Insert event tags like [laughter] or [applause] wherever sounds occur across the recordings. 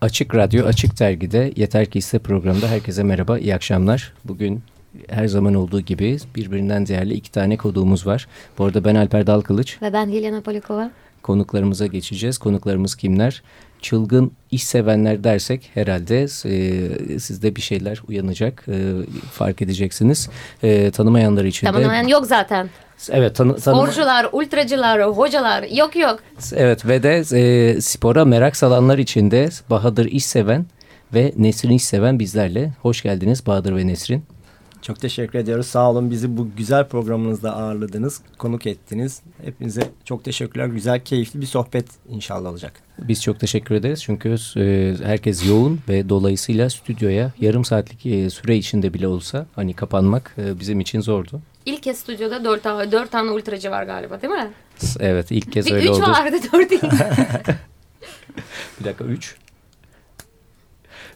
Açık Radyo, Açık Dergi'de Yeter Ki İste programında herkese merhaba, iyi akşamlar. Bugün her zaman olduğu gibi birbirinden değerli iki tane konuğumuz var. Bu arada ben Alper Dalkılıç. Ve ben Helena Polikova. Konuklarımıza geçeceğiz. Konuklarımız kimler? Çılgın iş sevenler dersek herhalde e, sizde bir şeyler uyanacak, e, fark edeceksiniz. E, tanımayanlar için de... Tanımayan yok zaten. Evet. Tanı, tanıma... Sporcular, ultracılar, hocalar yok yok. Evet ve de e, spora merak salanlar için de Bahadır iş seven ve Nesrin iş seven bizlerle. Hoş geldiniz Bahadır ve Nesrin. Çok teşekkür ediyoruz. Sağ olun bizi bu güzel programınızda ağırladınız, konuk ettiniz. Hepinize çok teşekkürler. Güzel, keyifli bir sohbet inşallah olacak. Biz çok teşekkür ederiz çünkü e, herkes yoğun ve dolayısıyla stüdyoya yarım saatlik e, süre içinde bile olsa hani kapanmak e, bizim için zordu. İlk kez stüdyoda dört, dört tane ultracı var galiba değil mi? Evet ilk kez bir öyle üç oldu. Üç vardı dört değil. [laughs] [laughs] bir dakika üç.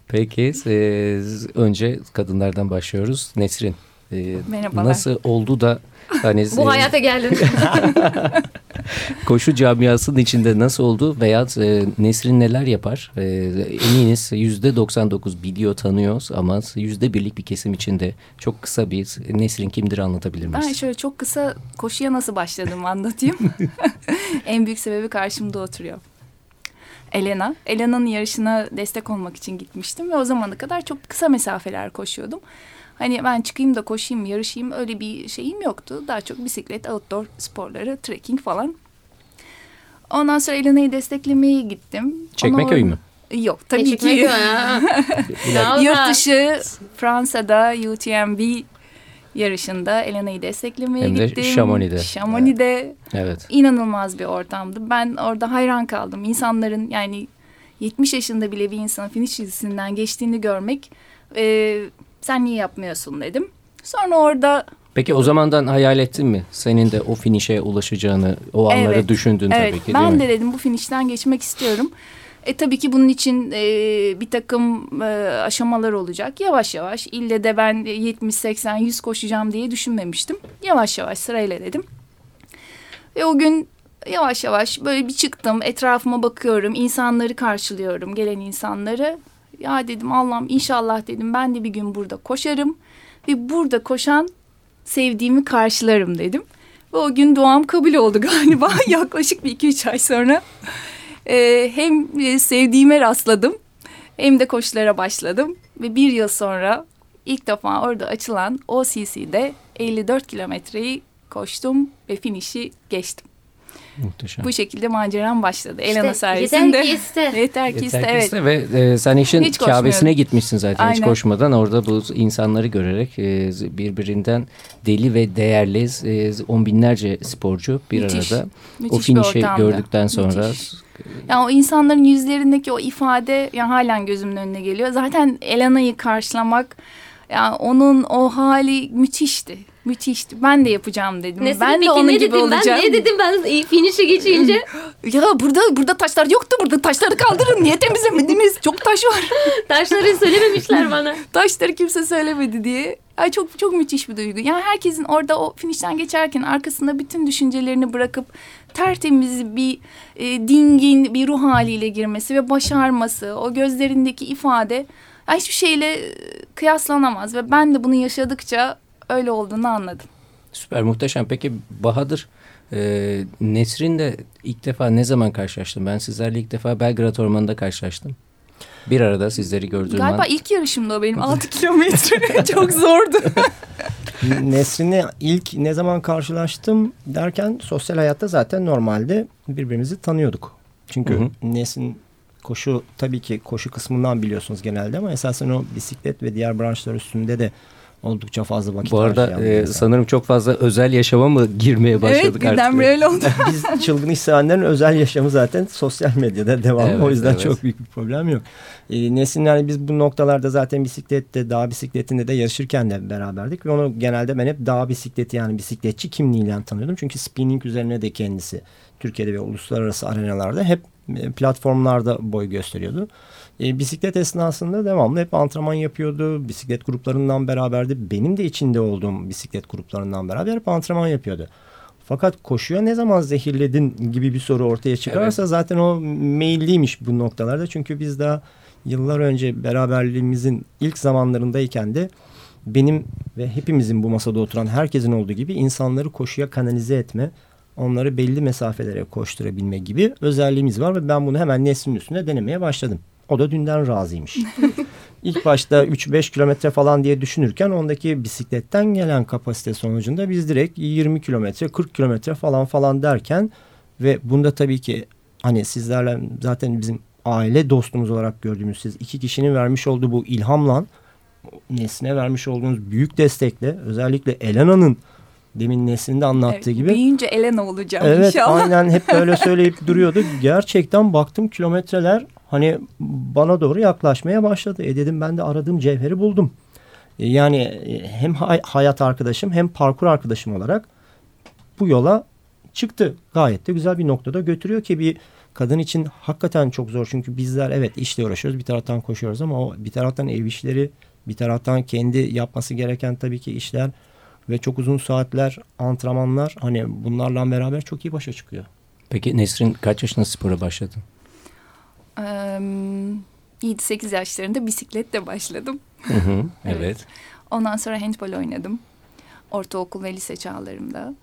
Peki e, önce kadınlardan başlıyoruz. Nesrin. E, Merhabalar. Nasıl oldu da hani [laughs] bu hayata geldin? [laughs] koşu camiasının içinde nasıl oldu veya e, Nesrin neler yapar? E, eminiz yüzde 99 biliyor tanıyoruz ama yüzde birlik bir kesim içinde çok kısa bir Nesrin kimdir anlatabilir miyiz? Ben şöyle çok kısa koşuya nasıl başladığımı anlatayım. [laughs] en büyük sebebi karşımda oturuyor. Elena. Elena'nın yarışına destek olmak için gitmiştim ve o zamana kadar çok kısa mesafeler koşuyordum. Hani ben çıkayım da koşayım, yarışayım öyle bir şeyim yoktu. Daha çok bisiklet, outdoor sporları, trekking falan. Ondan sonra Elena'yı desteklemeye gittim. Çekmeköy mü? Yok tabii ki. [laughs] Yurt dışı Fransa'da UTMB yarışında Elena'yı desteklemeye Hem de gittim. Chamonix'de. Chamonix'de. Evet. İnanılmaz bir ortamdı. Ben orada hayran kaldım. İnsanların yani 70 yaşında bile bir insanın finish çizgisinden geçtiğini görmek e, sen niye yapmıyorsun dedim. Sonra orada Peki o zamandan hayal ettin mi? Senin de o finişe ulaşacağını o anları evet, düşündün evet, tabii ki Ben değil de mi? dedim bu finişten geçmek istiyorum. E tabii ki bunun için e, bir takım e, aşamalar olacak. Yavaş yavaş ille de ben 70, 80, 100 koşacağım diye düşünmemiştim. Yavaş yavaş sırayla dedim. Ve o gün yavaş yavaş böyle bir çıktım. Etrafıma bakıyorum. insanları karşılıyorum. Gelen insanları. Ya dedim Allah'ım inşallah dedim ben de bir gün burada koşarım. Ve burada koşan sevdiğimi karşılarım dedim. Ve o gün duam kabul oldu galiba [laughs] yaklaşık bir iki üç ay sonra. Ee, hem sevdiğime rastladım hem de koşulara başladım. Ve bir yıl sonra ilk defa orada açılan OCC'de 54 kilometreyi koştum ve finişi geçtim. Muhteşem. Bu şekilde maceram başladı. İşte, Elena sayesinde. Yeter ki iste. [laughs] Yeter ki iste. Yeter ki Evet. iste ve e, sen işin Hiç Kabe'sine koşmuyorum. gitmişsin zaten hiç Aynen. koşmadan orada bu insanları görerek e, birbirinden deli ve değerli e, on binlerce sporcu bir Müthiş. arada Müthiş o finişi gördükten sonra Müthiş. Yani o insanların yüzlerindeki o ifade yani halen gözümün önüne geliyor. Zaten Elena'yı karşılamak yani onun o hali müthişti. Müthişti. Ben de yapacağım dedim. Nesrin, ben de onun ne gibi dedim olacağım. Ben ne dedim ben finişe geçince? [laughs] Ya burada burada taşlar yoktu. Burada taşları kaldırın. Niye temizlemediniz? Çok taş var. [laughs] Taşları söylememişler bana. [laughs] Taşları kimse söylemedi diye. Ay çok çok müthiş bir duygu. Yani herkesin orada o finişten geçerken arkasında bütün düşüncelerini bırakıp tertemiz bir e, dingin bir ruh haliyle girmesi ve başarması, o gözlerindeki ifade ya hiçbir şeyle e, kıyaslanamaz ve ben de bunu yaşadıkça öyle olduğunu anladım. süper muhteşem. Peki Bahadır e, Nesrin de ilk defa ne zaman karşılaştın? Ben sizlerle ilk defa Belgrad Ormanı'nda karşılaştım. Bir arada sizleri gördüğüm Galiba an. ilk yarışımda o benim [laughs] 6 kilometre [laughs] çok zordu. [laughs] Nesrin'le ilk ne zaman karşılaştım derken sosyal hayatta zaten normalde birbirimizi tanıyorduk. Çünkü Hı hı. Nesrin koşu tabii ki koşu kısmından biliyorsunuz genelde ama esasen o bisiklet ve diğer branşlar üstünde de oldukça fazla vakit Bu arada e, sanırım çok fazla özel yaşama mı girmeye başladık evet artık? birdenbire öyle oldu. [laughs] Biz çılgın iş sevenlerin özel yaşamı zaten sosyal medyada devam. Evet, o yüzden evet. çok büyük bir problem yok. Ee, Nesin yani biz bu noktalarda zaten bisiklette, dağ bisikletinde de yarışırken de beraberdik. Ve onu genelde ben hep dağ bisikleti yani bisikletçi kimliğiyle tanıyordum. Çünkü spinning üzerine de kendisi Türkiye'de ve uluslararası arenalarda hep e, platformlarda boy gösteriyordu. E, bisiklet esnasında devamlı hep antrenman yapıyordu. Bisiklet gruplarından beraberdi. Benim de içinde olduğum bisiklet gruplarından beraber hep antrenman yapıyordu. Fakat koşuya ne zaman zehirledin gibi bir soru ortaya çıkarsa zaten o meyilliymiş bu noktalarda. Çünkü biz daha yıllar önce beraberliğimizin ilk zamanlarındayken de benim ve hepimizin bu masada oturan herkesin olduğu gibi insanları koşuya kanalize etme, onları belli mesafelere koşturabilme gibi özelliğimiz var ve ben bunu hemen Nesrin üstünde denemeye başladım. O da dünden razıymış. [laughs] İlk başta 3-5 kilometre falan diye düşünürken ondaki bisikletten gelen kapasite sonucunda biz direkt 20 kilometre 40 kilometre falan falan derken ve bunda tabii ki hani sizlerle zaten bizim aile dostumuz olarak gördüğümüz siz iki kişinin vermiş olduğu bu ilhamla Nesine vermiş olduğunuz büyük destekle özellikle Elena'nın demin Nesrin'de anlattığı Evet, gibi. Büyüyünce Elena olacağım Evet inşallah. aynen hep böyle söyleyip [laughs] duruyordu. Gerçekten baktım kilometreler hani bana doğru yaklaşmaya başladı. E dedim ben de aradığım cevheri buldum. E, Yani e, hem hay- hayat arkadaşım hem parkur arkadaşım olarak bu yola çıktı. Gayet de güzel bir noktada götürüyor ki bir kadın için hakikaten çok zor. Çünkü bizler evet işle uğraşıyoruz bir taraftan koşuyoruz ama o bir taraftan ev işleri bir taraftan kendi yapması gereken tabii ki işler ve çok uzun saatler antrenmanlar hani bunlarla beraber çok iyi başa çıkıyor. Peki Nesrin kaç yaşında spora başladın? Eee, 7-8 yaşlarında bisikletle başladım. Hı hı, [laughs] Evet. evet. Ondan sonra handball oynadım. Ortaokul ve lise çağlarımda.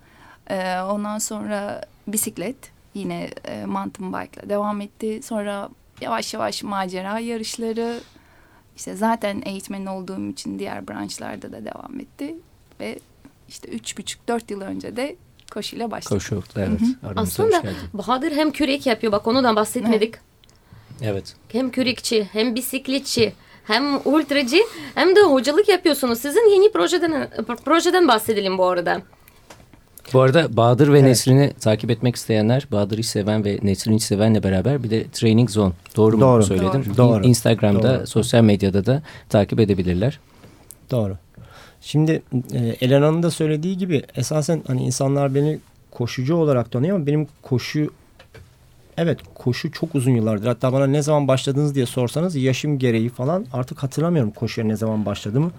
Ee, ondan sonra bisiklet yine e, mountain bike'la devam etti. Sonra yavaş yavaş macera yarışları. İşte zaten eğitmen olduğum için diğer branşlarda da devam etti. Ve işte üç buçuk dört yıl önce de koşuyla başladım. Koşu, evet. Aramıza Aslında hoş geldin. Bahadır hem kürek yapıyor bak ondan bahsetmedik. Evet. Hem kürekçi hem bisikletçi hem ultracı hem de hocalık yapıyorsunuz. Sizin yeni projeden projeden bahsedelim bu arada. Bu arada Bahadır ve Nesrin'i takip etmek isteyenler Bahadır İş Seven ve Nesrin İş Seven'le beraber bir de Training Zone. Doğru mu Doğru. söyledim? Doğru. Doğru. İn- Instagram'da, Doğru. sosyal medyada da takip edebilirler. Doğru. Şimdi e, Elena'nın da söylediği gibi esasen hani insanlar beni koşucu olarak tanıyor ama benim koşu evet koşu çok uzun yıllardır. Hatta bana ne zaman başladınız diye sorsanız yaşım gereği falan artık hatırlamıyorum koşuya ne zaman başladığımı.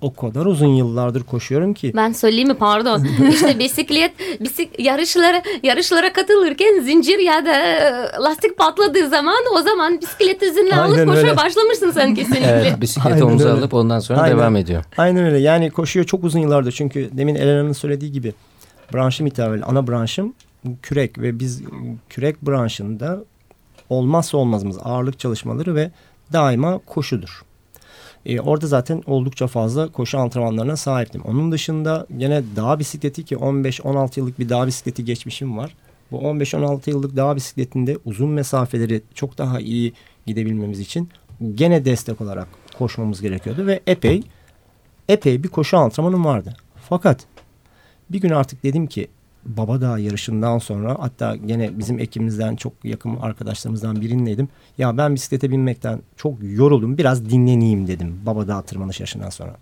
O kadar uzun yıllardır koşuyorum ki. Ben söyleyeyim mi pardon. [laughs] işte bisiklet bisik yarışlara yarışlara katılırken zincir ya da e, lastik patladığı zaman o zaman bisiklet izinle alıp koşuya öyle. başlamışsın [laughs] sen kesinlikle. Evet, bisikleti Aynen omuza öyle. alıp ondan sonra Aynen. devam ediyor. Aynen öyle. Yani koşuyor çok uzun yıllardır. Çünkü demin Elena'nın söylediği gibi branşım itibariyle ana branşım kürek ve biz kürek branşında olmazsa olmazımız ağırlık çalışmaları ve daima koşudur. Ee, orada zaten oldukça fazla koşu antrenmanlarına sahiptim. Onun dışında gene dağ bisikleti ki 15-16 yıllık bir dağ bisikleti geçmişim var. Bu 15-16 yıllık dağ bisikletinde uzun mesafeleri çok daha iyi gidebilmemiz için gene destek olarak koşmamız gerekiyordu ve epey epey bir koşu antrenmanım vardı. Fakat bir gün artık dedim ki Baba Dağ yarışından sonra hatta gene bizim ekibimizden çok yakın arkadaşlarımızdan birinleydim. Ya ben bisiklete binmekten çok yoruldum biraz dinleneyim dedim Baba Dağ tırmanış yarışından sonra.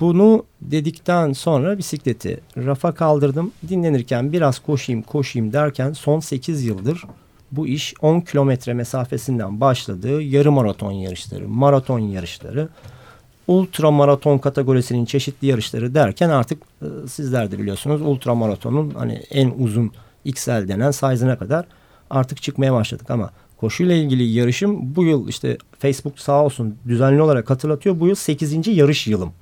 Bunu dedikten sonra bisikleti rafa kaldırdım. Dinlenirken biraz koşayım koşayım derken son 8 yıldır bu iş 10 kilometre mesafesinden başladı. Yarım maraton yarışları, maraton yarışları, ultra maraton kategorisinin çeşitli yarışları derken artık e, sizler de biliyorsunuz ultra maratonun hani en uzun XL denen size'ına kadar artık çıkmaya başladık ama koşuyla ilgili yarışım bu yıl işte Facebook sağ olsun düzenli olarak hatırlatıyor. Bu yıl 8. yarış yılım.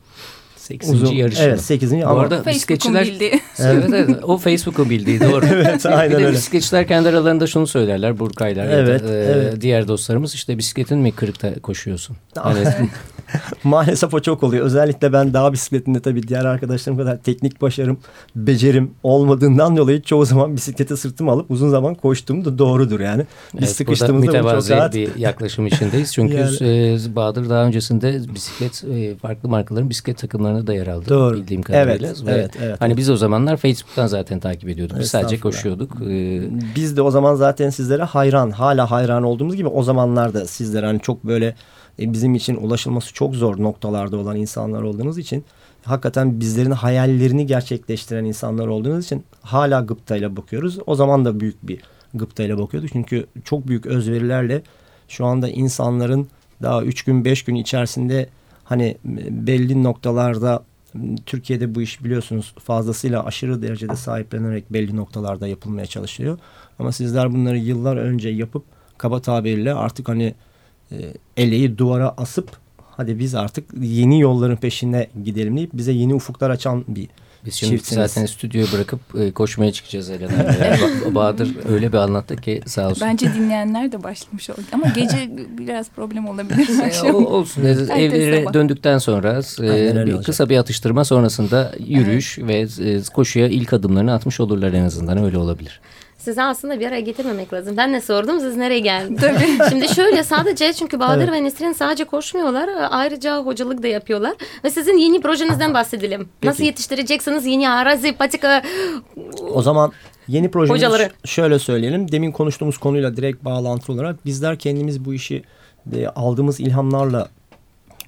8. Uzun- yarış. Evet yılı. 8. Bu ama arada bisikletçiler... bildiği. [laughs] Evet, evet, o Facebook'un bildiği doğru. [laughs] Evet, aynen bir öyle. bisikletçiler kendi aralarında şunu söylerler Burkaylar Evet, ya da e, evet. diğer dostlarımız işte bisikletin mi kırıkta koşuyorsun? Hani [laughs] [laughs] Maalesef o çok oluyor. Özellikle ben dağ bisikletinde tabii diğer arkadaşlarım kadar teknik başarım, becerim olmadığından dolayı çoğu zaman bisiklete sırtıma alıp uzun zaman koştuğum da doğrudur yani. Biz Evet, sıkıştığımızda bu çok rahat. bir yaklaşım içindeyiz. Çünkü [laughs] Yani- e, Bahadır daha öncesinde bisiklet e, farklı markaların bisiklet takımlarına da yer aldı. Doğru. Bildiğim kadarıyla. Evet, Ve evet, evet. Hani biz o zamanlar Facebook'tan zaten takip ediyorduk. Biz sadece koşuyorduk. E, Biz de o zaman zaten sizlere hayran, hala hayran olduğumuz gibi o zamanlarda sizlere hani çok böyle e, bizim için ulaşılması çok zor noktalarda olan insanlar olduğunuz için hakikaten bizlerin hayallerini gerçekleştiren insanlar olduğunuz için hala gıptayla bakıyoruz. O zaman da büyük bir gıptayla bakıyorduk. Çünkü çok büyük özverilerle şu anda insanların daha üç gün beş gün içerisinde hani belli noktalarda Türkiye'de bu iş biliyorsunuz fazlasıyla aşırı derecede sahiplenerek belli noktalarda yapılmaya çalışılıyor. Ama sizler bunları yıllar önce yapıp kaba tabiriyle artık hani e, eleği duvara asıp hadi biz artık yeni yolların peşine gidelim deyip bize yeni ufuklar açan bir Biz şimdi çiftsiniz. zaten stüdyoyu bırakıp e, koşmaya çıkacağız Elena. [laughs] Bahadır öyle bir anlattı ki sağ olsun. Bence dinleyenler de başlamış oldu. Ama gece [laughs] biraz problem olabilir. E, o- olsun. E, Evlere sabah. döndükten sonra e, bir kısa bir atıştırma sonrasında yürüyüş ve e, koşuya ilk adımlarını atmış olurlar en azından öyle olabilir. Sizi aslında bir araya getirmemek lazım. Ben ne sordum siz nereye geldiniz? [laughs] Şimdi şöyle sadece çünkü Bahadır Evet. ve Nesrin sadece koşmuyorlar. Ayrıca hocalık da yapıyorlar. Ve sizin yeni projenizden bahsedelim. Nasıl yetiştireceksiniz yeni arazi, patika O zaman yeni projemiz Hocaları. şöyle söyleyelim. Demin konuştuğumuz konuyla direkt bağlantılı olarak bizler kendimiz bu işi e, aldığımız ilhamlarla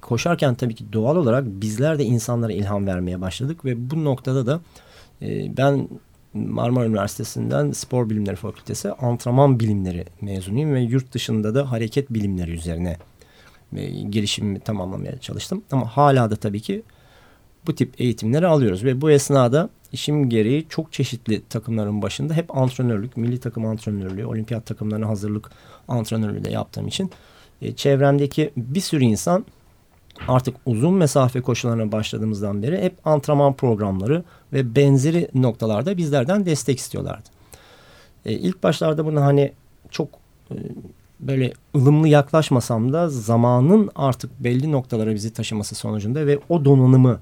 koşarken tabii ki doğal olarak bizler de insanlara ilham vermeye başladık ve bu noktada da e, ben Marmara Üniversitesi'nden Spor Bilimleri Fakültesi antrenman bilimleri mezunuyum ve yurt dışında da hareket bilimleri üzerine e, gelişimimi tamamlamaya çalıştım. Ama hala da tabii ki bu tip eğitimleri alıyoruz ve bu esnada işim gereği çok çeşitli takımların başında hep antrenörlük, milli takım antrenörlüğü, olimpiyat takımlarına hazırlık antrenörlüğü de yaptığım için e, çevremdeki bir sürü insan artık uzun mesafe koşularına başladığımızdan beri hep antrenman programları ve benzeri noktalarda bizlerden destek istiyorlardı. E, ilk başlarda bunu hani çok e, böyle ılımlı yaklaşmasam da zamanın artık belli noktalara bizi taşıması sonucunda ve o donanımı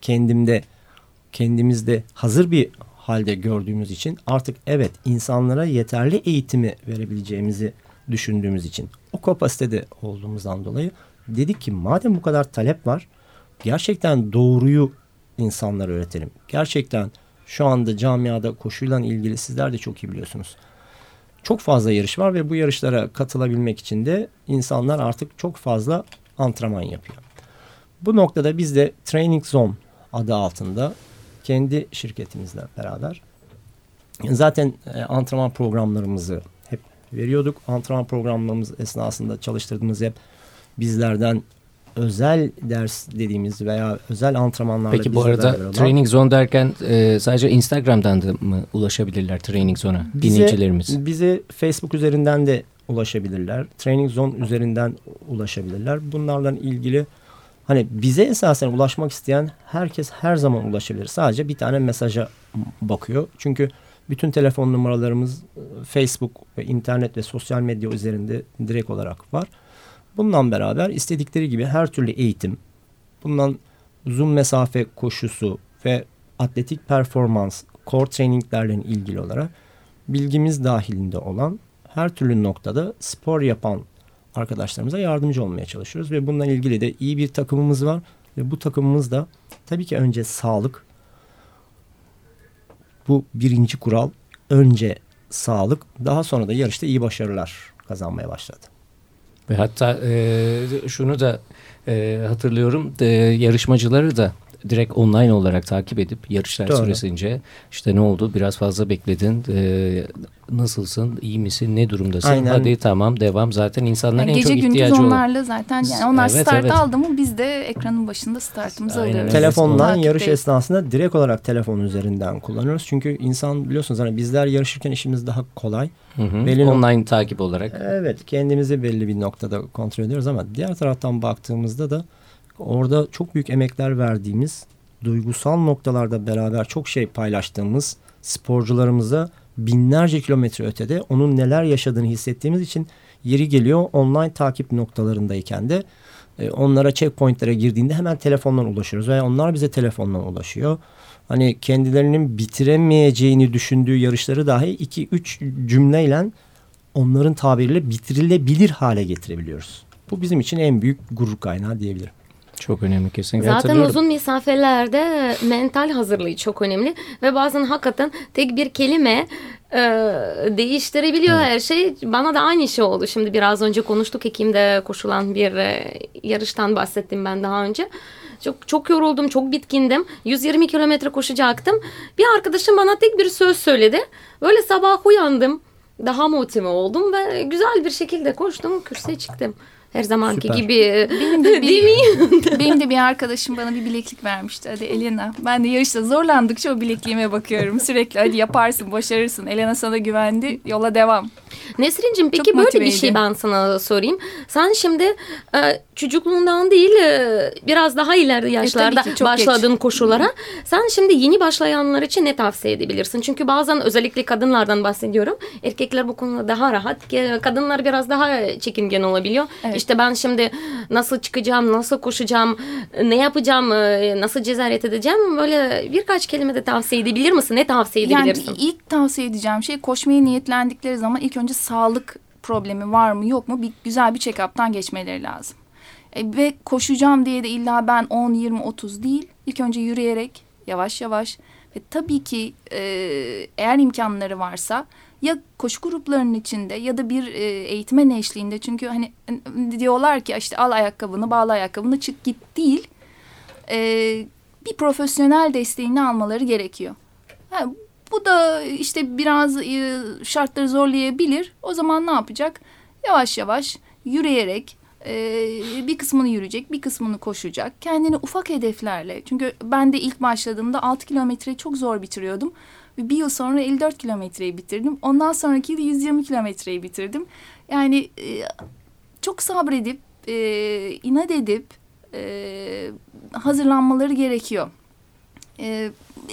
kendimde kendimizde hazır bir halde gördüğümüz için artık evet insanlara yeterli eğitimi verebileceğimizi düşündüğümüz için o kapasitede olduğumuzdan dolayı dedik ki madem bu kadar talep var gerçekten doğruyu insanlara öğretelim. Gerçekten şu anda camiada koşuyla ilgili sizler de çok iyi biliyorsunuz. Çok fazla yarış var ve bu yarışlara katılabilmek için de insanlar artık çok fazla antrenman yapıyor. Bu noktada biz de Training Zone adı altında kendi şirketimizle beraber zaten e, antrenman programlarımızı hep veriyorduk. Antrenman programlarımız esnasında çalıştırdığımız hep bizlerden özel ders dediğimiz veya özel antrenmanlarla Peki bu arada olan- Training Zone derken e, sadece Instagram'dan da mı ulaşabilirler Training Zone'a dinleyicilerimiz? Bize Facebook üzerinden de ulaşabilirler. Training Zone üzerinden ulaşabilirler. Bunlarla ilgili hani bize esasen ulaşmak isteyen herkes her zaman ulaşabilir. Sadece bir tane mesaja bakıyor. Çünkü bütün telefon numaralarımız e, Facebook ve internet ve sosyal medya üzerinde direkt olarak var. Bununla beraber istedikleri gibi her türlü eğitim, bundan uzun mesafe koşusu ve atletik performans, core traininglerle ilgili olarak bilgimiz dahilinde olan her türlü noktada spor yapan arkadaşlarımıza yardımcı olmaya çalışıyoruz ve bununla ilgili de iyi bir takımımız var ve bu takımımız da tabii ki önce sağlık bu birinci kural önce sağlık daha sonra da yarışta iyi başarılar kazanmaya başladı. Ve hatta e, şunu da e, hatırlıyorum. E, yarışmacıları da direkt online olarak takip edip yarışlar Doğru. süresince işte ne oldu biraz fazla bekledin e, nasılsın iyi misin ne durumdasın Aynen. hadi tamam devam zaten insanların Yani en gece çok gündüz ihtiyacı olan. onlarla zaten yani onlar Evet, start evet. aldı mı biz de ekranın başında startımızı Aynen alıyoruz. Telefondan Takipteyiz. yarış esnasında direkt olarak telefon üzerinden kullanıyoruz. Çünkü insan biliyorsunuz hani bizler yarışırken işimiz daha kolay. Hı hı. Belli online takip olarak. Evet kendimizi belli bir noktada kontrol ediyoruz ama diğer taraftan baktığımızda da orada çok büyük emekler verdiğimiz, duygusal noktalarda beraber çok şey paylaştığımız sporcularımıza binlerce kilometre ötede onun neler yaşadığını hissettiğimiz için yeri geliyor online takip noktalarındayken de e, onlara checkpointlere girdiğinde hemen telefondan ulaşıyoruz veya onlar bize telefondan ulaşıyor. Hani kendilerinin bitiremeyeceğini düşündüğü yarışları dahi 2-3 cümleyle onların tabiriyle bitirilebilir hale getirebiliyoruz. Bu bizim için en büyük gurur kaynağı diyebilirim. Çok önemli kesinlikle Zaten uzun mesafelerde mental hazırlığı çok önemli ve bazen hakikaten tek bir kelime e, değiştirebiliyor her şey. Bana da aynı şey oldu. Şimdi biraz önce konuştuk Ekim'de koşulan bir e, yarıştan bahsettim ben daha önce. Çok çok yoruldum, çok bitkindim. 120 kilometre koşacaktım. Bir arkadaşım bana tek bir söz söyledi. Böyle sabah uyandım. Daha motive oldum ve güzel bir şekilde koştum, kürsüye çıktım. Her zamanki Süper. gibi. Benim de [laughs] Değil bir, benim de bir arkadaşım bana bir bileklik vermişti. Hadi Elena. Ben de yarışta zorlandıkça o bilekliğime bakıyorum. Sürekli hadi yaparsın, başarırsın. Elena sana güvendi. Yola devam. Nesrin'cim peki Çok böyle bir şey ben sana sorayım. Sen şimdi e, çocukluğundan değil e, biraz daha ileride yaşlarda ki, çok başladığın koşullara. Sen şimdi yeni başlayanlar için ne tavsiye edebilirsin? Çünkü bazen özellikle kadınlardan bahsediyorum. Erkekler bu konuda daha rahat. Kadınlar biraz daha çekingen olabiliyor. Evet. İşte ben şimdi nasıl çıkacağım, nasıl koşacağım, ne yapacağım, e, nasıl cesaret edeceğim? Böyle birkaç kelime de tavsiye edebilir misin? Ne tavsiye Yani edebilirsin? ilk tavsiye edeceğim şey koşmaya niyetlendikleri zaman ilk önce sağlık problemi var mı yok mu bir güzel bir check-up'tan geçmeleri lazım. E, ve koşacağım diye de illa ben 10, 20, 30 değil. İlk önce yürüyerek yavaş yavaş ve tabii ki e, eğer imkanları varsa ya koşu gruplarının içinde ya da bir e, eğitmen eşliğinde çünkü hani diyorlar ki işte al ayakkabını bağla ayakkabını çık git değil e, bir profesyonel desteğini almaları gerekiyor. Ha, bu da işte biraz e, şartları zorlayabilir. O zaman ne yapacak? Yavaş yavaş yürüyerek e, bir kısmını yürüyecek, bir kısmını koşacak. Kendini ufak hedeflerle. Çünkü ben de ilk başladığımda 6 kilometreyi çok zor bitiriyordum. Bir yıl sonra 54 kilometreyi bitirdim. Ondan sonraki yıl 120 kilometreyi bitirdim. Yani e, çok sabredip, e, inat edip e, hazırlanmaları gerekiyor. E,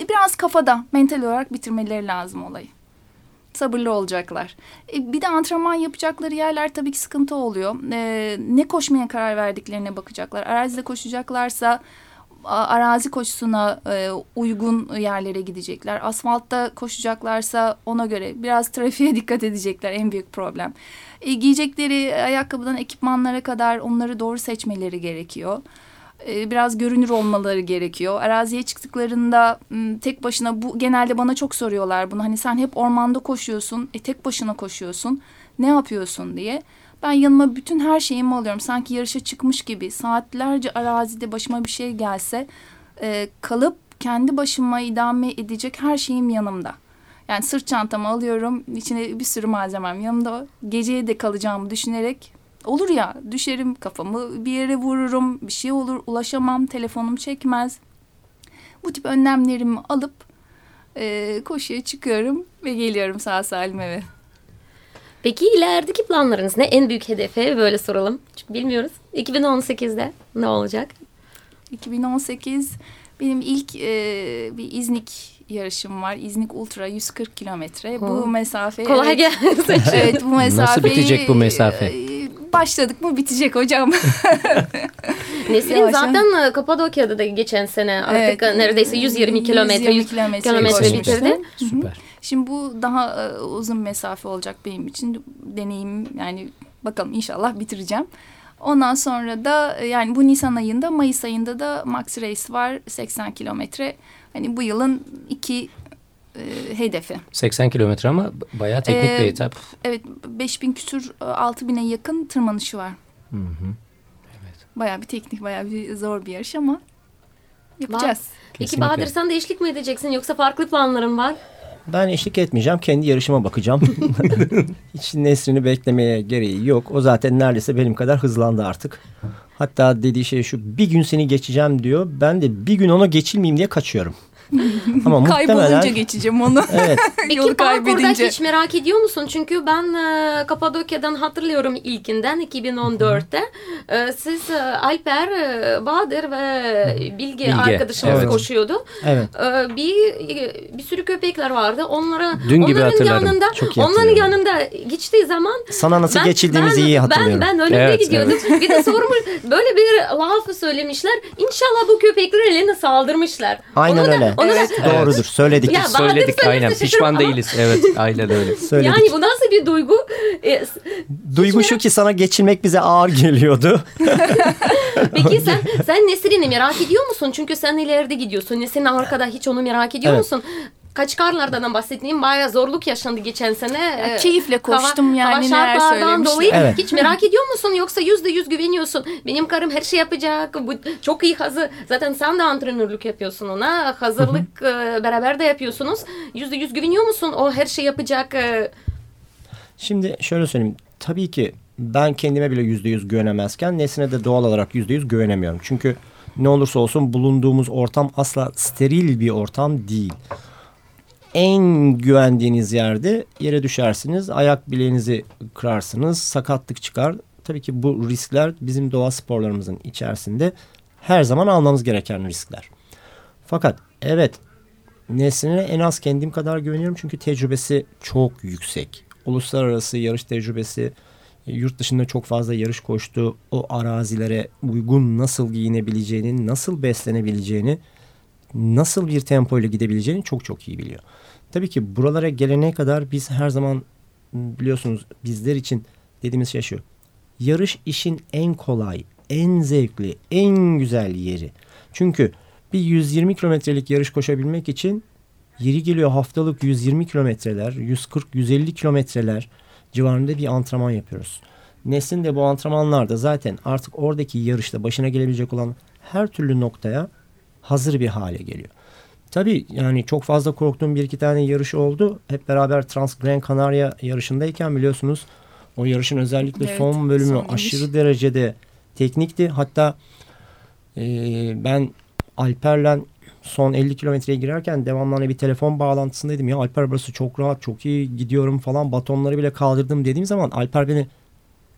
biraz kafada, mental olarak bitirmeleri lazım olayı. Sabırlı olacaklar. E, bir de antrenman yapacakları yerler tabii ki sıkıntı oluyor. E, ne koşmaya karar verdiklerine bakacaklar. Arazide koşacaklarsa arazi koşusuna e, uygun yerlere gidecekler. Asfaltta koşacaklarsa ona göre biraz trafiğe [laughs] dikkat edecekler en büyük problem. E, giyecekleri ayakkabıdan ekipmanlara kadar onları doğru seçmeleri gerekiyor. E, biraz görünür olmaları gerekiyor. Araziye çıktıklarında tek başına bu genelde bana çok soruyorlar bunu. Hani sen hep ormanda koşuyorsun, e, tek başına koşuyorsun. Ne yapıyorsun diye. Ben yanıma bütün her şeyimi alıyorum. Sanki yarışa çıkmış gibi saatlerce arazide başıma bir şey gelse e, kalıp kendi başıma idame edecek her şeyim yanımda. Yani sırt çantamı alıyorum. içine bir sürü malzemem yanımda. Geceye de kalacağımı düşünerek olur ya düşerim kafamı bir yere vururum. Bir şey olur ulaşamam. Telefonum çekmez. Bu tip önlemlerimi alıp e, koşuya çıkıyorum ve geliyorum sağ salim eve. Peki ilerideki planlarınız ne? En büyük hedefi böyle soralım. Çünkü bilmiyoruz. 2018'de ne olacak? 2018 benim ilk e, bir İznik yarışım var. İznik Ultra 140 kilometre. Bu mesafe Kolay evet, gelsin. evet bu mesafe bitecek bu mesafe? Başladık mı bitecek hocam. [laughs] Nesrin zaten e, Kapadokya'da da geçen sene artık Evet. neredeyse 120 kilometre 120 100 kilometre bitirdi. Süper. Şimdi bu daha e, uzun mesafe olacak benim için. Deneyim yani bakalım inşallah bitireceğim. Ondan sonra da e, yani bu Nisan ayında Mayıs ayında da Max Race var 80 kilometre. Hani bu yılın iki e, hedefi. 80 kilometre ama bayağı teknik Ee, bir etap. Evet 5000 küsür e, 6000'e yakın tırmanışı var. Hı hı. Bayağı bir teknik bayağı bir zor bir yarış ama yapacağız. Peki Kesinlikle. Bahadır sen de eşlik mi edeceksin yoksa farklı planların var? Ben eşlik etmeyeceğim. Kendi yarışıma bakacağım. [laughs] Hiç Nesrin'i beklemeye gereği yok. O zaten neredeyse benim kadar hızlandı artık. Hatta dediği şey şu bir gün seni geçeceğim diyor. Ben de bir gün ona geçilmeyeyim diye kaçıyorum. Ama [laughs] Kaybolunca muhtemelen geçeceğim onu. [laughs] evet Peki Yolu parkurda hiç merak ediyor musun? Çünkü ben e, Kapadokya'dan hatırlıyorum ilkinden 2014'te. E, siz e, Alper, e, Bahadır ve Bilge, Bilge, arkadaşımız evet. koşuyordu. evet. E, bir bir sürü köpekler vardı. Onlara Dün gibi onların yanında Çok iyi onların yanında geçtiği zaman Sana nasıl ben- geçildiğimizi ben- iyi hatırlıyorum. Ben, ben önümde Evet, gidiyordum. Bir de sormuş böyle bir laf söylemişler. İnşallah bu köpekler eline saldırmışlar. Aynen Onu da- öyle. Onu da- Doğrudur. Söyledik. Ya, Söyledik aynen. Pişman ama- değiliz. Evet [laughs] aynen öyle. Söyledik. Yani bu nasıl bir duygu? E, Duygu şu ki sana geçilmek bize ağır geliyordu. [laughs] Peki sen sen Nesrin'i merak ediyor musun? Çünkü sen ileride gidiyorsun. Nesrin arkada hiç onu merak ediyor Evet. musun? Kaç karlardan bahsettiğim bayağı zorluk yaşandı geçen sene. Ya, Ee, keyifle koştum yani, hava neler söylemişler. dolayı Evet. hiç merak ediyor musun? Yoksa yüzde yüz güveniyorsun. Benim karım her şey yapacak. Bu çok iyi hazır. Zaten sen de antrenörlük yapıyorsun ona. Hazırlık e, beraber de yapıyorsunuz. Yüzde yüz güveniyor musun? O her şey yapacak. e, Şimdi şöyle söyleyeyim. Tabii ki ben kendime bile yüzde yüz güvenemezken Nesrin'e de doğal olarak yüzde yüz güvenemiyorum. Çünkü ne olursa olsun bulunduğumuz ortam asla steril bir ortam değil. En güvendiğiniz yerde yere düşersiniz, ayak bileğinizi kırarsınız, sakatlık çıkar. Tabii ki bu riskler bizim doğa sporlarımızın içerisinde her zaman almamız gereken riskler. Fakat evet Nesrin'e en az kendim kadar güveniyorum çünkü tecrübesi çok yüksek. Uluslararası yarış tecrübesi, yurt dışında çok fazla yarış koştu. O arazilere uygun nasıl giyinebileceğini, nasıl beslenebileceğini, nasıl bir tempo ile gidebileceğini çok çok iyi biliyor. Tabii ki buralara gelene kadar biz her zaman biliyorsunuz bizler için dediğimiz şey şu. Yarış işin en kolay, en zevkli, en güzel yeri. Çünkü bir 120 kilometrelik yarış koşabilmek için yeri geliyor haftalık 120 kilometreler, 140-150 kilometreler civarında bir antrenman yapıyoruz. Neslin de bu antrenmanlarda zaten artık oradaki yarışta başına gelebilecek olan her türlü noktaya hazır bir hale geliyor. Tabii yani çok fazla korktuğum bir iki tane yarış oldu. Hep beraber Trans Gran Canaria yarışındayken biliyorsunuz o yarışın özellikle Evet, son bölümü son aşırı derecede teknikti. Hatta e, ben Alper'le son 50 kilometreye girerken devamlı hani bir telefon bağlantısındaydım. Ya Alper burası çok rahat, çok iyi gidiyorum falan. Batonları bile kaldırdım dediğim zaman Alper beni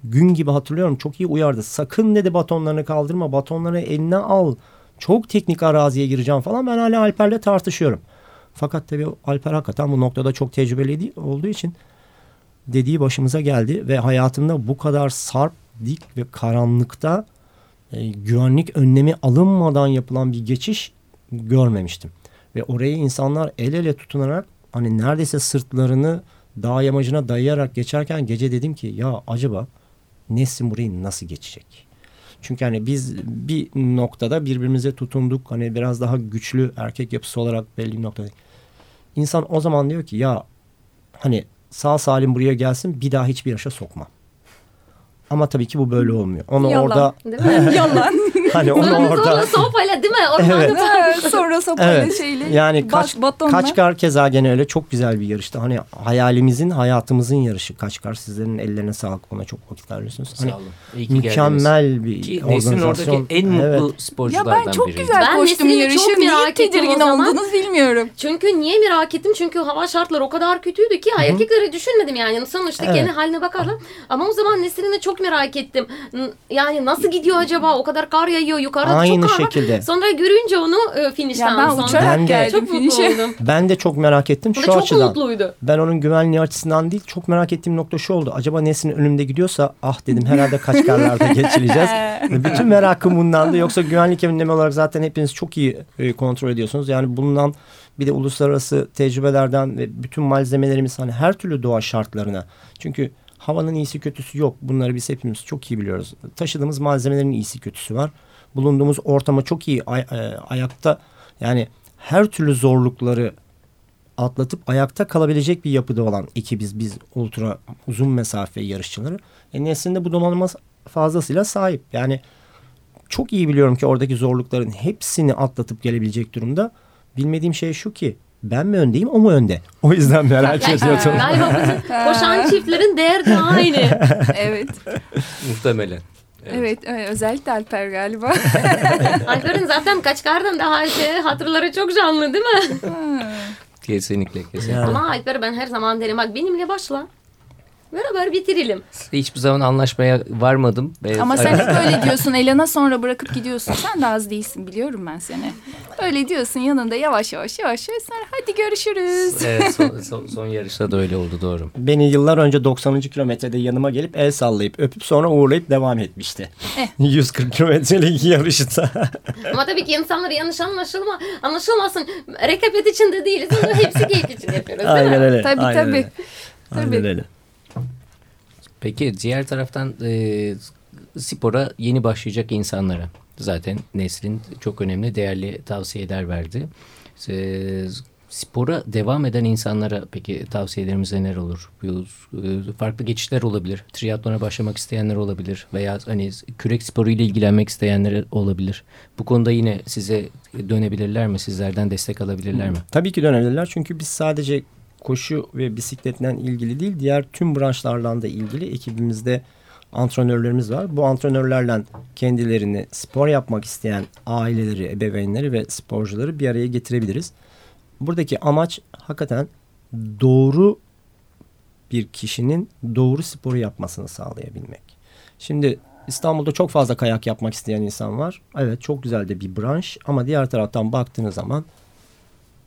gün gibi hatırlıyorum. Çok iyi uyardı. Sakın dedi batonlarını kaldırma. Batonları eline al. Çok teknik araziye gireceğim falan. Ben hala Alper'le tartışıyorum. Fakat tabii Alper hakikaten bu noktada çok tecrübeli olduğu için dediği başımıza geldi ve hayatımda bu kadar sarp, dik ve karanlıkta e, güvenlik önlemi alınmadan yapılan bir geçiş görmemiştim. Ve oraya insanlar el ele tutunarak hani neredeyse sırtlarını dağ yamacına dayayarak geçerken gece dedim ki ya acaba Nesin burayı nasıl geçecek? Çünkü hani biz bir noktada birbirimize tutunduk. Hani biraz daha güçlü erkek yapısı olarak belli bir noktada. İnsan o zaman diyor ki ya hani sağ salim buraya gelsin bir daha hiçbir yaşa sokma. Ama tabii ki bu böyle olmuyor. Onu Yalan. orada Değil mi? [laughs] Yalan. hani onu Sonra, orada sonra sopayla değil mi? Ormanda Evet. Sonra sopayla Evet. şeyle. Yani kaç, batonla. Kaçkar keza gene öyle çok güzel bir yarıştı. Hani hayalimizin hayatımızın yarışı Kaçkar. Sizlerin ellerine sağlık ona çok vakit harcıyorsunuz. Hani Sağ olun. İyi ki geldiniz. mükemmel bir Ki Nesrin oradaki organizasyon. en mutlu Evet. sporculardan Ya ben çok biriydi. güzel Ben koştum yarışı. çok Niye tedirgin oldunuz bilmiyorum. Çünkü niye merak ettim? Çünkü hava şartları o kadar kötüydü ki erkekleri düşünmedim yani. Sonuçta Evet. kendi haline bakarlar. Ama o zaman Nesrin'i çok merak ettim. Yani nasıl gidiyor acaba? O kadar kar yağıyor. Yukarıda Aynı çok kar var. şekilde. Sonra görünce onu e, finişten Ya ben sonra. uçarak Ben de- geldim Çok oldum. [laughs] Ben de çok merak ettim O şu çok açıdan. mutluydu. Ben onun güvenliği açısından değil çok merak ettiğim nokta şu oldu. Acaba Nesrin önümde gidiyorsa ah dedim herhalde Kaçkarlar'da [laughs] geçileceğiz. Ve Bütün merakım bundan da yoksa güvenlik önlemi olarak zaten hepiniz çok iyi e, kontrol ediyorsunuz. Yani bulunan bir de uluslararası tecrübelerden ve bütün malzemelerimiz hani her türlü doğa şartlarına. Çünkü havanın iyisi kötüsü yok. Bunları biz hepimiz çok iyi biliyoruz. Taşıdığımız malzemelerin iyisi kötüsü var. Bulunduğumuz ortama çok iyi ay- e, ayakta yani her türlü zorlukları atlatıp ayakta kalabilecek bir yapıda olan ekibiz biz ultra uzun mesafe yarışçıları. E Nesrin bu donanıma fazlasıyla sahip. Yani çok iyi biliyorum ki oradaki zorlukların hepsini atlatıp gelebilecek durumda. Bilmediğim şey şu ki ben mi öndeyim o mu önde? O yüzden merak ediyordum. galiba [laughs] koşan çiftlerin derdi aynı. [laughs] evet. Muhtemelen. Evet, evet, özellikle Alper galiba. [laughs] Alper'in zaten Kaçkar'dan daha şey, hatırları çok canlı değil mi? Kesinlikle kesinlikle. Ama Alper'e ben her zaman derim bak benimle başla. Beraber bitirelim. Hiçbir zaman anlaşmaya varmadım. Ve Ama sen hep öyle [laughs] diyorsun. Elena sonra bırakıp gidiyorsun. Sen de az değilsin biliyorum ben seni. Öyle diyorsun yanında yavaş yavaş yavaş yavaş. Sonra hadi görüşürüz. Evet, son, son, son yarışta da öyle oldu doğru. Beni yıllar önce 90. kilometrede yanıma gelip el sallayıp öpüp sonra uğurlayıp devam etmişti. Eh. 140 kilometrelik [laughs] yarışta. Ama tabii ki insanlar yanlış anlaşılma, anlaşılmasın. Rekabet için de değiliz. Hepsi keyif için yapıyoruz değil Aynen mi? öyle. Tabii, aynen tabii. Öyle. Aynen Tabii. öyle. Peki diğer taraftan e, spora yeni başlayacak insanlara zaten Nesrin çok önemli değerli tavsiyeler verdi. E, spora devam eden insanlara peki tavsiyelerimiz neler olur? Bu, e, farklı geçişler olabilir. Triatlona başlamak isteyenler olabilir veya hani kürek sporu ile ilgilenmek isteyenler olabilir. Bu konuda yine size dönebilirler mi? Sizlerden destek alabilirler mi? Tabii ki dönebilirler çünkü biz sadece koşu ve bisikletten ilgili değil diğer tüm branşlardan da ilgili ekibimizde antrenörlerimiz var. Bu antrenörlerle kendilerini spor yapmak isteyen aileleri, ebeveynleri ve sporcuları bir araya getirebiliriz. Buradaki amaç hakikaten doğru bir kişinin doğru sporu yapmasını sağlayabilmek. Şimdi İstanbul'da çok fazla kayak yapmak isteyen insan var. Evet çok güzel de bir branş ama diğer taraftan baktığınız zaman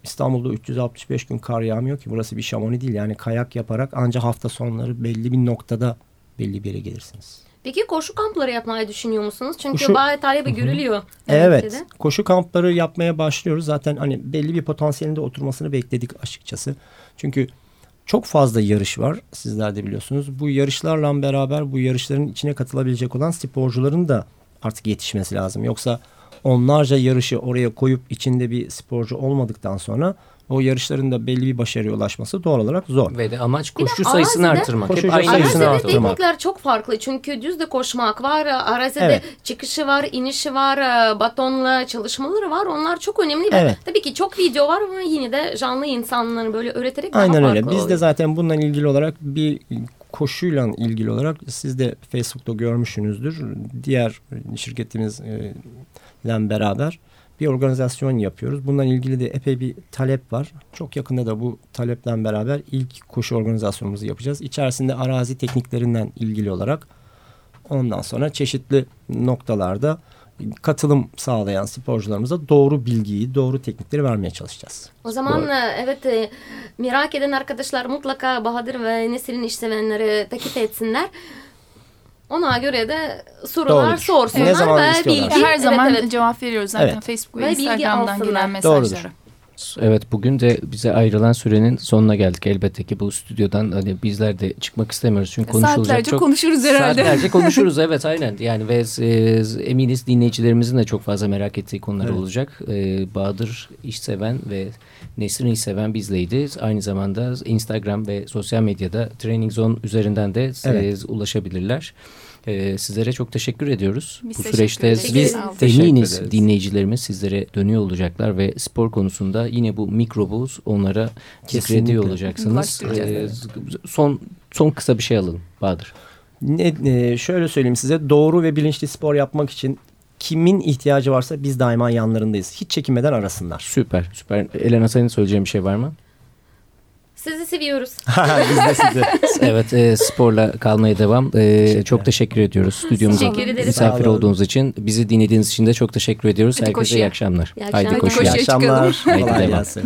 İstanbul'da 365 gün kar yağmıyor ki burası bir şamoni değil. Yani kayak yaparak ancak hafta sonları belli bir noktada belli bir yere gelirsiniz. Peki koşu kampları yapmayı düşünüyor musunuz? Çünkü Koşu- bayağı talebi görülüyor. Evet. ülkede. Koşu kampları yapmaya başlıyoruz. Zaten hani belli bir potansiyelinde oturmasını bekledik açıkçası. Çünkü çok fazla yarış var. Sizler de biliyorsunuz. Bu yarışlarla beraber bu yarışların içine katılabilecek olan sporcuların da artık yetişmesi lazım. Yoksa onlarca yarışı oraya koyup içinde bir sporcu olmadıktan sonra o yarışların da belli bir başarıya ulaşması doğal olarak zor. Ve de amaç Bir de koşu sayısını Arazi'de- artırmak. Koşucu Hep aynı sayısını artırmak. teknikler çok farklı çünkü düzde koşmak var, arazide Evet. çıkışı var, inişi var, e, batonla çalışmaları var. Onlar çok önemli ve Evet. tabii ki çok video var ama yine de canlı insanları böyle öğreterek daha Aynen öyle. farklı Biz de oluyor. zaten bununla ilgili olarak bir koşuyla ilgili olarak siz de Facebook'ta görmüşsünüzdür. Diğer şirketimizle beraber bir organizasyon yapıyoruz. Bununla ilgili de epey bir talep var. Çok yakında da bu taleple beraber ilk koşu organizasyonumuzu yapacağız. İçerisinde arazi tekniklerinden ilgili olarak ondan sonra çeşitli noktalarda katılım sağlayan sporcularımıza doğru bilgiyi, doğru teknikleri vermeye çalışacağız. O zaman e, evet e, merak eden arkadaşlar mutlaka Bahadır ve Nesrin işsevenleri takip etsinler. Ona göre de sorular Doğrudur. sorsunlar Ne zaman ve bilgi. Her evet, zaman evet. cevap veriyoruz zaten Evet. Facebook Ve ve Instagram'dan gelen mesajlara. Doğrudur. Evet bugün de bize ayrılan sürenin sonuna geldik. Elbette ki bu stüdyodan hani bizler de çıkmak istemiyoruz. Çünkü konuşulacak Saatlerce çok... konuşuruz herhalde. Saatlerce [laughs] konuşuruz evet aynen. Yani ve e, eminiz dinleyicilerimizin de çok fazla merak ettiği konular Evet. olacak. E, Bahadır işseven ve Nesrin işseven bizleydi. Aynı zamanda Instagram ve sosyal medyada Training Zone üzerinden de e, Evet. E, sizlere çok teşekkür ediyoruz. Biz Bu süreçte biz eminiz dinleyicilerimiz sizlere dönüyor olacaklar ve spor konusunda yine bu mikrobu onlara zikrediyor olacaksınız. E, son son kısa bir şey alalım Bahadır. Ne, e, şöyle söyleyeyim size doğru ve bilinçli spor yapmak için kimin ihtiyacı varsa biz daima yanlarındayız. Hiç çekinmeden arasınlar. Süper süper. Elena senin söyleyeceğin bir şey var mı? Sizi seviyoruz. [laughs] biz de sizi. [laughs] evet e, sporla kalmaya devam. E, çok teşekkür ediyoruz stüdyomuza Teşekkür ederiz. misafir Sağ olun. olduğunuz için. Bizi dinlediğiniz için de çok teşekkür ediyoruz. Hadi Herkese koşuya. iyi akşamlar. İyi Haydi akşamlar. koşuya. Koşuya İyi akşamlar. Haydi Kolay devam. gelsin.